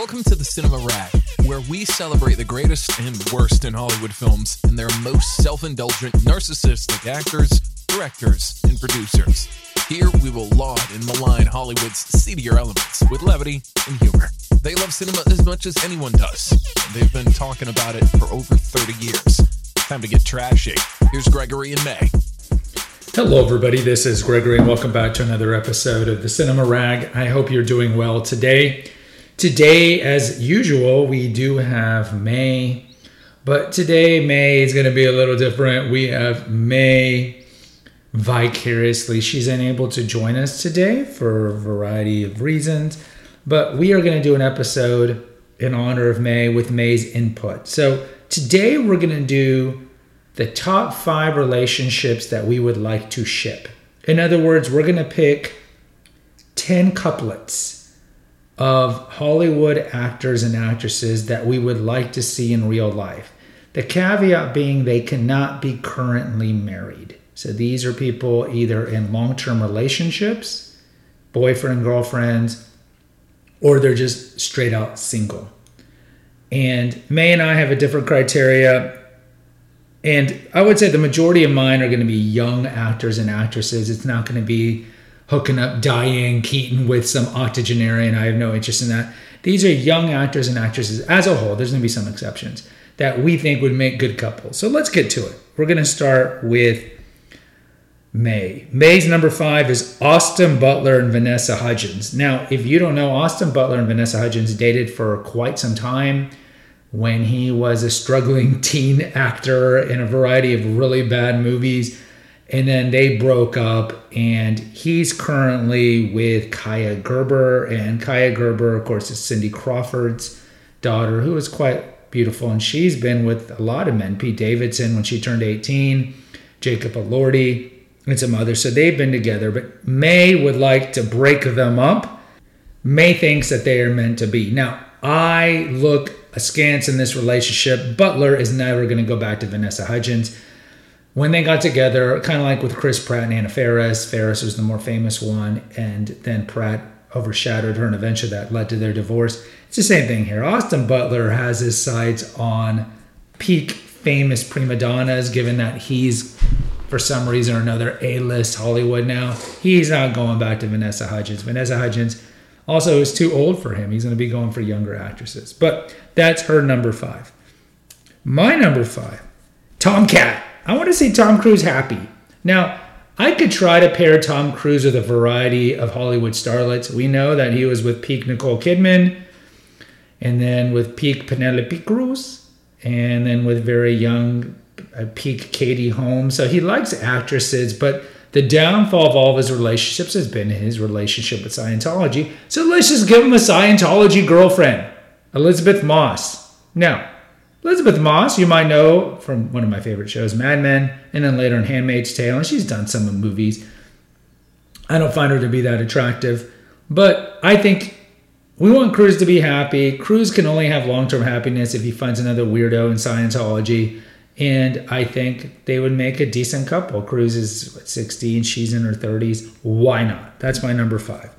Welcome to the Cinema Rag, where we celebrate the greatest and worst in Hollywood films and their most self indulgent, narcissistic actors, directors, and producers. Here we will laud and malign Hollywood's seedier elements with levity and humor. They love cinema as much as anyone does. and They've been talking about it for over 30 years. Time to get trashy. Here's Gregory and May. Hello, everybody. This is Gregory, and welcome back to another episode of the Cinema Rag. I hope you're doing well today. Today, as usual, we do have May, but today May is going to be a little different. We have May vicariously. She's unable to join us today for a variety of reasons, but we are going to do an episode in honor of May with May's input. So today we're going to do the top five relationships that we would like to ship. In other words, we're going to pick 10 couplets of Hollywood actors and actresses that we would like to see in real life. The caveat being they cannot be currently married. So these are people either in long term relationships, boyfriend, girlfriends, or they're just straight out single. And May and I have a different criteria. And I would say the majority of mine are going to be young actors and actresses. It's not going to be hooking up Diane Keaton with some octogenarian. I have no interest in that. These are young actors and actresses as a whole. There's going to be some exceptions that we think would make good couples. So let's get to it. We're going to start with May. May's number five is Austin Butler and Vanessa Hudgens. Now, if you don't know, Austin Butler and Vanessa Hudgens dated for quite some time when he was a struggling teen actor in a variety of really bad movies and then they broke up and he's currently with Kaia Gerber and Kaia Gerber of course is Cindy Crawford's daughter who is quite beautiful and she's been with a lot of men. Pete Davidson when she turned 18 Jacob Elordi and some others. So they've been together but May would like to break them up. May thinks that they are meant to be. Now I look askance in this relationship. Butler is never going to go back to Vanessa Hudgens when they got together, kind of like with Chris Pratt and Anna Faris, Faris was the more famous one, and then Pratt overshadowed her, and eventually that led to their divorce. It's the same thing here. Austin Butler has his sights on peak famous prima donnas, given that he's, for some reason or another, A list Hollywood now. He's not going back to Vanessa Hudgens. Vanessa Hudgens also is too old for him. He's going to be going for younger actresses. But that's her number five. My number five, Tomcat. I want to see Tom Cruise happy. Now, I could try to pair Tom Cruise with a variety of Hollywood starlets. We know that he was with peak Nicole Kidman, and then with peak Penelope Cruz, and then with very young uh, peak Katie Holmes. So he likes actresses, but the downfall of all of his relationships has been his relationship with Scientology. So let's just give him a Scientology girlfriend, Elisabeth Moss. Now, Elisabeth Moss, you might know from one of my favorite shows, Mad Men, and then later in Handmaid's Tale, and she's done some movies. I don't find her to be that attractive, but I think we want Cruise to be happy. Cruise can only have long term happiness if he finds another weirdo in Scientology, and I think they would make a decent couple. Cruise is 60 and she's in her 30s. Why not? That's my number five.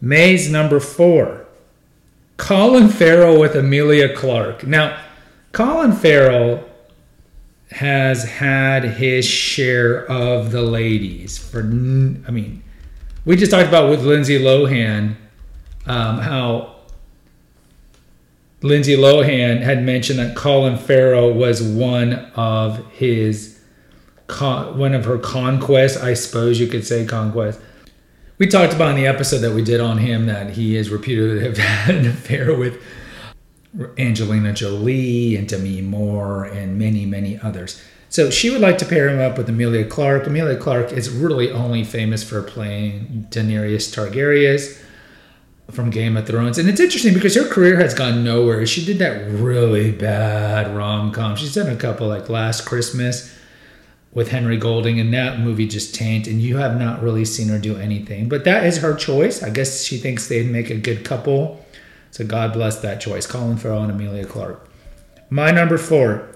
May's number four. Colin Farrell with Emilia Clarke. Now, Colin Farrell has had his share of the ladies. For I mean, we just talked about with Lindsay Lohan um, how Lindsay Lohan had mentioned that Colin Farrell was one of his one of her conquests. I suppose you could say conquest. We talked about in the episode that we did on him that he is reputed to have had an affair with Angelina Jolie and Demi Moore and many, many others. So she would like to pair him up with Emilia Clarke. Emilia Clarke is really only famous for playing Daenerys Targaryen from Game of Thrones. And it's interesting because her career has gone nowhere. She did that really bad rom com. She's done a couple like Last Christmas with Henry Golding, and that movie just tanked, and you have not really seen her do anything. But that is her choice. I guess she thinks they'd make a good couple. So God bless that choice. Colin Farrell and Emilia Clarke. My number four,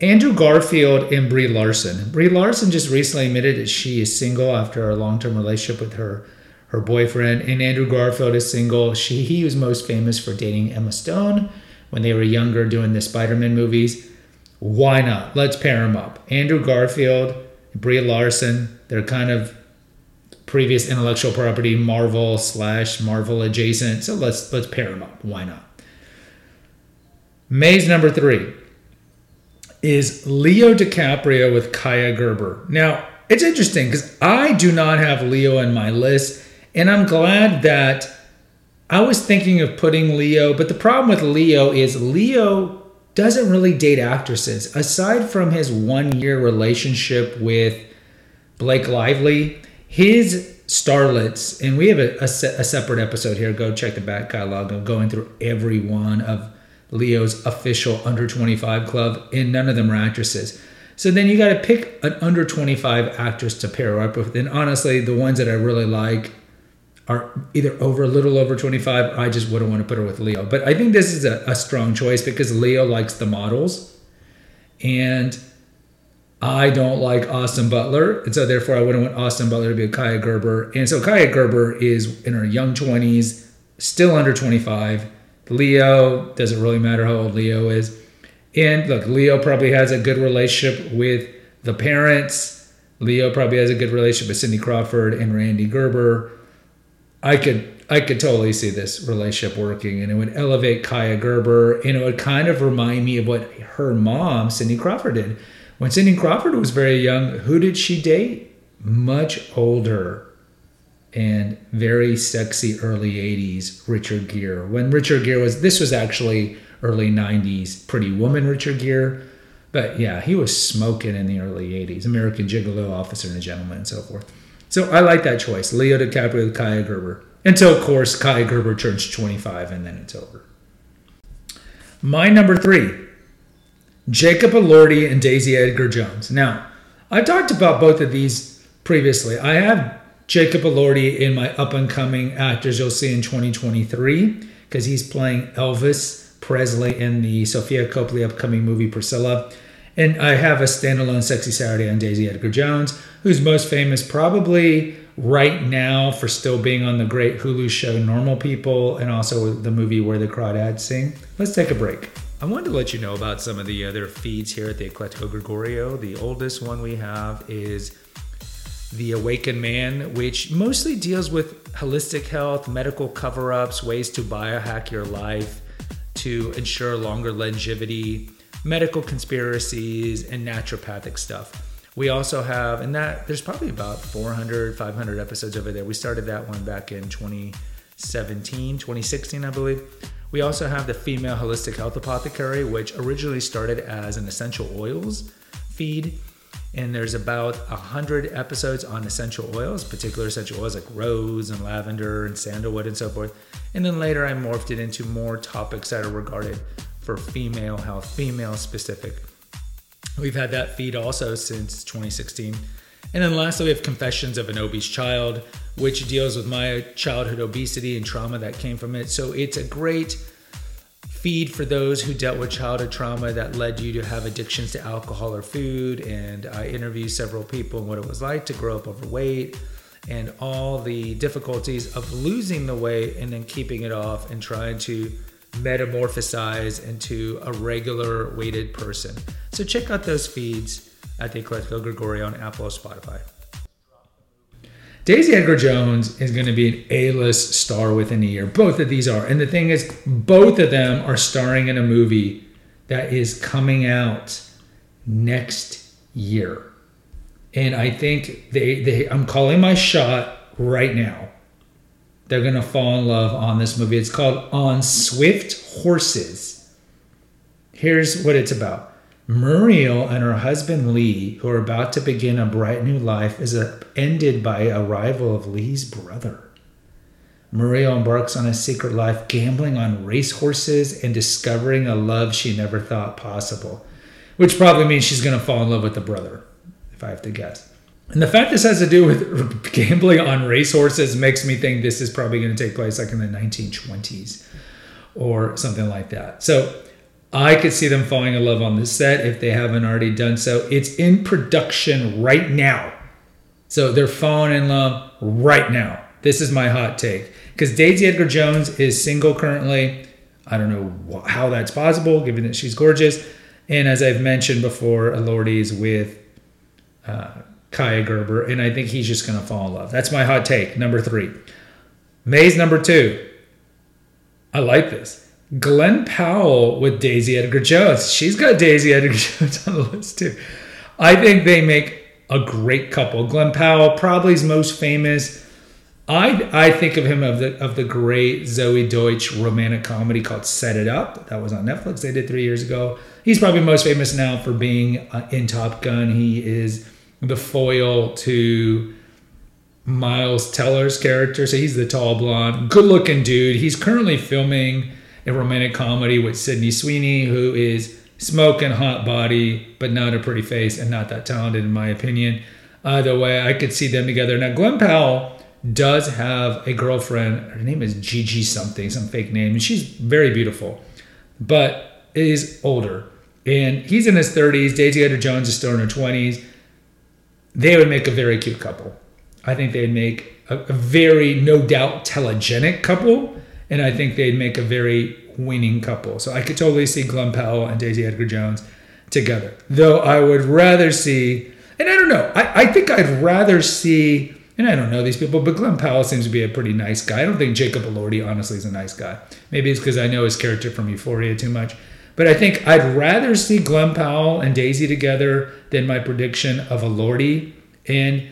Andrew Garfield and Brie Larson. Brie Larson just recently admitted that she is single after a long-term relationship with her her boyfriend, and Andrew Garfield is single. She he was most famous for dating Emma Stone when they were younger doing the Spider-Man movies. Why not? Let's pair them up. Andrew Garfield, Brie Larson, they're kind of previous intellectual property Marvel slash Marvel adjacent. So let's let's pair them up. Why not? May's number three is Leo DiCaprio with Kaia Gerber. Now it's interesting because I do not have Leo in my list, and I'm glad that I was thinking of putting Leo, but the problem with Leo is Leo doesn't really date actresses. Aside from his one year relationship with Blake Lively, his starlets, and we have a, a, a, separate episode here. Go check the back catalog of going through every one of Leo's official under 25 club, and none of them are actresses. So then you got to pick an under 25 actress to pair up with. And honestly, the ones that I really like are either over a little over 25. I just wouldn't want to put her with Leo. But I think this is a, a strong choice because Leo likes the models. And I don't like Austin Butler, and so therefore I wouldn't want Austin Butler to be a Kaia Gerber. And so Kaia Gerber is in her young 20s, still under 25. Leo doesn't really matter how old Leo is. And look, Leo probably has a good relationship with the parents. Leo probably has a good relationship with Cindy Crawford and Rande Gerber. I could I could totally see this relationship working, and it would elevate Kaia Gerber, and it would kind of remind me of what her mom, Cindy Crawford, did when Cindy Crawford was very young, who did she date? Much older and very sexy early 80s Richard Gere. When Richard Gere was, this was actually early 90s Pretty Woman Richard Gere. But yeah, he was smoking in the early 80s. American Gigolo, Officer and a Gentleman, and so forth. So I like that choice. Leo DiCaprio Kaia Gerber. Until, of course, Kaia Gerber turns 25 and then it's over. My number three Jacob Elordi and Daisy Edgar Jones. Now, I talked about both of these previously. I have Jacob Elordi in my up and coming actors you'll see in 2023 because he's playing Elvis Presley in the Sofia Coppola upcoming movie Priscilla. And I have a standalone Sexy Saturday on Daisy Edgar Jones, who's most famous probably right now for still being on the great Hulu show Normal People and also the movie Where the Crawdads Sing. Let's take a break. I wanted to let you know about some of the other feeds here at the Eclectico Gregorio. The oldest one we have is The Awakened Man, which mostly deals with holistic health, medical cover ups, ways to biohack your life to ensure longer longevity, medical conspiracies, and naturopathic stuff. We also have, and that there's probably about 400, 500 episodes over there. We started that one back in 2017, 2016, I believe. We also have the Female Holistic Health Apothecary, which originally started as an essential oils feed. And there's about 100 episodes on essential oils, particular essential oils like rose and lavender and sandalwood and so forth. And then later I morphed it into more topics that are regarded for female health, female specific. We've had that feed also since 2016. And then lastly, we have Confessions of an Obese Child, which deals with my childhood obesity and trauma that came from it. So it's a great feed for those who dealt with childhood trauma that led you to have addictions to alcohol or food. And I interviewed several people and what it was like to grow up overweight and all the difficulties of losing the weight and then keeping it off and trying to metamorphosize into a regular weighted person. So check out those feeds at the Eclectico Gregorio on Apple or Spotify. Daisy Edgar Jones is going to be an A-list star within a year. Both of these are. And the thing is, both of them are starring in a movie that is coming out next year. And I think they, they I'm calling my shot right now. They're going to fall in love on this movie. It's called On Swift Horses. Here's what it's about. Muriel and her husband Lee, who are about to begin a bright new life, is ended by arrival of Lee's brother. Muriel embarks on a secret life, gambling on racehorses and discovering a love she never thought possible, which probably means she's going to fall in love with the brother, if I have to guess. And the fact this has to do with gambling on racehorses makes me think this is probably going to take place like in the 1920s or something like that. So I could see them falling in love on the set if they haven't already done so. It's in production right now. So they're falling in love right now. This is my hot take because Daisy Edgar Jones is single currently. I don't know how that's possible, given that she's gorgeous. And as I've mentioned before, Elordi's with uh, Kaia Gerber, and I think he's just going to fall in love. That's my hot take. Number three. May's number two. I like this. Glen Powell with Daisy Edgar Jones. She's got Daisy Edgar Jones on the list too. I think they make a great couple. Glen Powell, probably is most famous. I I think of him of the of the great Zoey Deutch romantic comedy called Set It Up. That was on Netflix. They did three years ago. He's probably most famous now for being uh, in Top Gun. He is the foil to Miles Teller's character. So he's the tall blonde, good looking dude. He's currently filming a romantic comedy with Sydney Sweeney, who is smoking hot body, but not a pretty face and not that talented, in my opinion. Either way, I could see them together. Now, Glen Powell does have a girlfriend. Her name is Gigi something, some fake name, and she's very beautiful, but is older. And he's in his 30s. Daisy Edgar Jones is still in her 20s. They would make a very cute couple. I think they'd make a, a very, no doubt, telegenic couple. And I think they'd make a very winning couple. So I could totally see Glen Powell and Daisy Edgar Jones together. Though I would rather see, and I don't know, I, I think I'd rather see, and I don't know these people, but Glen Powell seems to be a pretty nice guy. I don't think Jacob Elordi, honestly, is a nice guy. Maybe it's because I know his character from Euphoria too much. But I think I'd rather see Glen Powell and Daisy together than my prediction of Elordi and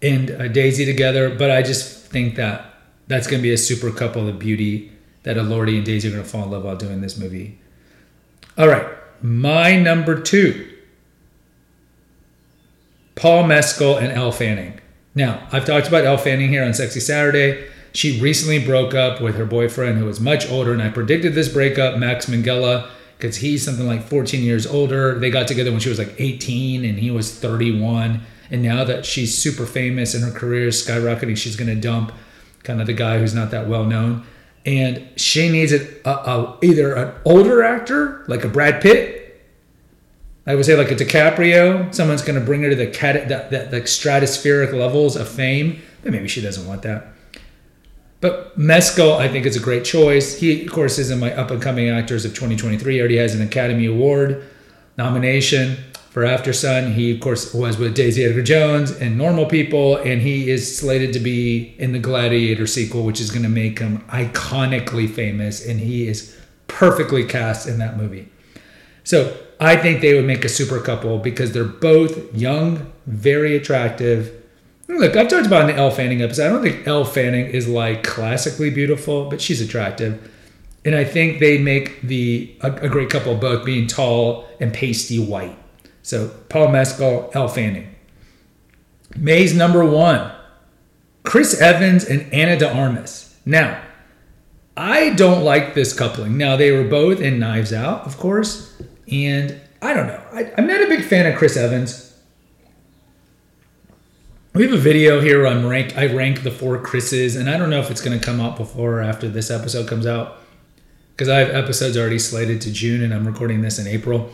and uh, Daisy together. But I just think that that's going to be a super couple of beauty that Elordi and Daisy are going to fall in love while doing this movie. All right, my number two Paul Mescal and Elle Fanning. Now, I've talked about Elle Fanning here on Sexy Saturday. She recently broke up with her boyfriend who was much older, and I predicted this breakup, Max Minghella, because he's something like 14 years older. They got together when she was like 18 and he was 31. And now that she's super famous and her career is skyrocketing, she's going to dump kind of the guy who's not that well known. And she needs a, a, either an older actor, like a Brad Pitt. I would say like a DiCaprio. Someone's going to bring her to the, cat, the, the, the stratospheric levels of fame. But maybe she doesn't want that. But Mescal, I think, is a great choice. He, of course, is in my up and coming actors of 2023. He already has an Academy Award nomination for Aftersun. He, of course, was with Daisy Edgar Jones and Normal People, and he is slated to be in the Gladiator sequel, which is going to make him iconically famous. And he is perfectly cast in that movie. So I think they would make a super couple because they're both young, very attractive Look, I've talked about in the Elle Fanning episode. I don't think Elle Fanning is like classically beautiful, but she's attractive. And I think they make the a, a great couple both being tall and pasty white. So Paul Mescal, Elle Fanning. May's number one. Chris Evans and Ana de Armas. Now, I don't like this coupling. Now, they were both in Knives Out, of course. And I don't know. I, I'm not a big fan of Chris Evans. We have a video here on rank. I rank the four Chris's, and I don't know if it's going to come out before or after this episode comes out, because I have episodes already slated to June, and I'm recording this in April.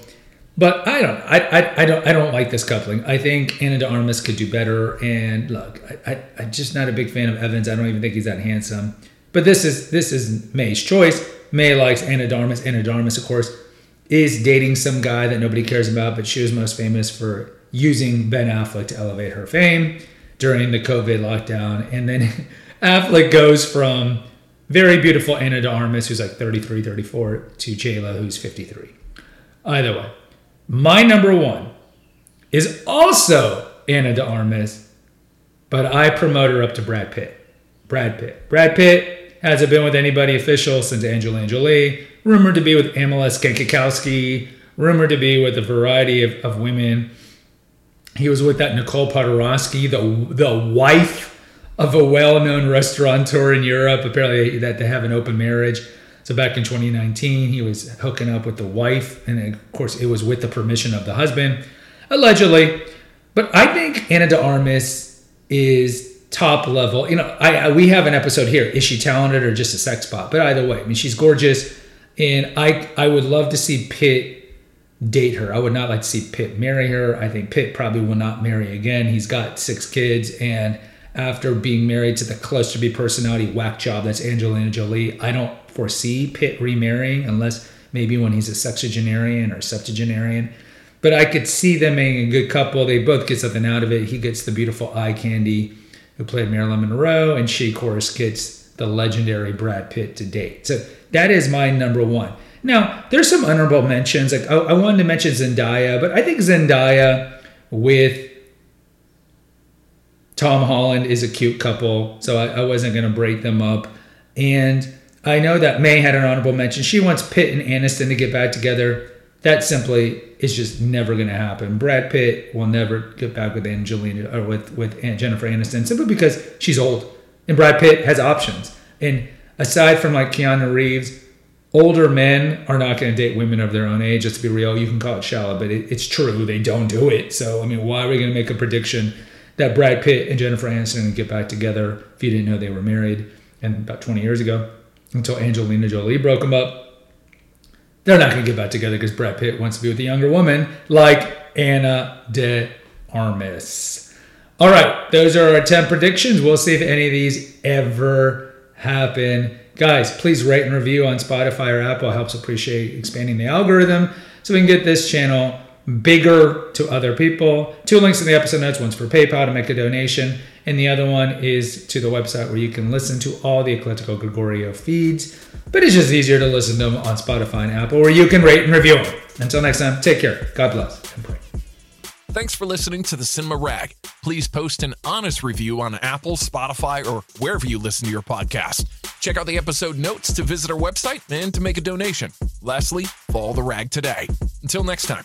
But I don't. I, I, I don't. I don't like this coupling. I think Ana de Armas could do better. And look, I, I, I'm just not a big fan of Evans. I don't even think he's that handsome. But this is this is May's choice. May likes Ana de Armas. Ana de Armas, of course, is dating some guy that nobody cares about, but she was most famous for using Ben Affleck to elevate her fame during the COVID lockdown. And then Affleck goes from very beautiful Ana de Armas, who's like 33, 34, to J.Lo, who's 53. Either way, my number one is also Ana de Armas, but I promote her up to Brad Pitt. Brad Pitt. Brad Pitt hasn't been with anybody official since Angelina Jolie, rumored to be with Amelia Skankakowski, rumored to be with a variety of, of women. He was with that Nicole Podorowski, the the wife of a well-known restaurateur in Europe. Apparently, that they have an open marriage. So back in 2019, he was hooking up with the wife, and of course, it was with the permission of the husband, allegedly. But I think Ana de Armas is top level. You know, I, I we have an episode here. Is she talented or just a sex bot? But either way, I mean, she's gorgeous, and I I would love to see Pitt date her. I would not like to see Pitt marry her. I think Pitt probably will not marry again. He's got six kids, and after being married to the cluster B personality whack job that's Angelina Jolie. I don't foresee Pitt remarrying unless maybe when he's a sexagenarian or septuagenarian. But I could see them being a good couple. They both get something out of it. He gets the beautiful eye candy who played Marilyn Monroe, and she, of course, gets the legendary Brad Pitt to date. So that is my number one. Now, there's some honorable mentions. Like I, I wanted to mention Zendaya, but I think Zendaya with Tom Holland is a cute couple, so I, I wasn't going to break them up. And I know that May had an honorable mention. She wants Pitt and Aniston to get back together. That simply is just never going to happen. Brad Pitt will never get back with Angelina or with with Jennifer Aniston simply because she's old, and Brad Pitt has options. And aside from like Keanu Reeves, older men are not going to date women of their own age. Let's be real. You can call it shallow, but it, it's true. They don't do it. So I mean, why are we going to make a prediction that Brad Pitt and Jennifer Aniston get back together if you didn't know they were married and about 20 years ago until Angelina Jolie broke them up? They're not going to get back together because Brad Pitt wants to be with a younger woman like Ana de Armas. All right, those are our 10 predictions. We'll see if any of these ever happen. Guys, please rate and review on Spotify or Apple. Helps appreciate expanding the algorithm so we can get this channel bigger to other people. Two links in the episode notes one's for PayPal to make a donation, and the other one is to the website where you can listen to all the Eclectico Gregorio feeds. But it's just easier to listen to them on Spotify and Apple, where you can rate and review them. Until next time, take care. God bless and pray. Thanks for listening to the Cinema Rag. Please post an honest review on Apple, Spotify, or wherever you listen to your podcast. Check out the episode notes to visit our website and to make a donation. Lastly, follow the rag today. Until next time.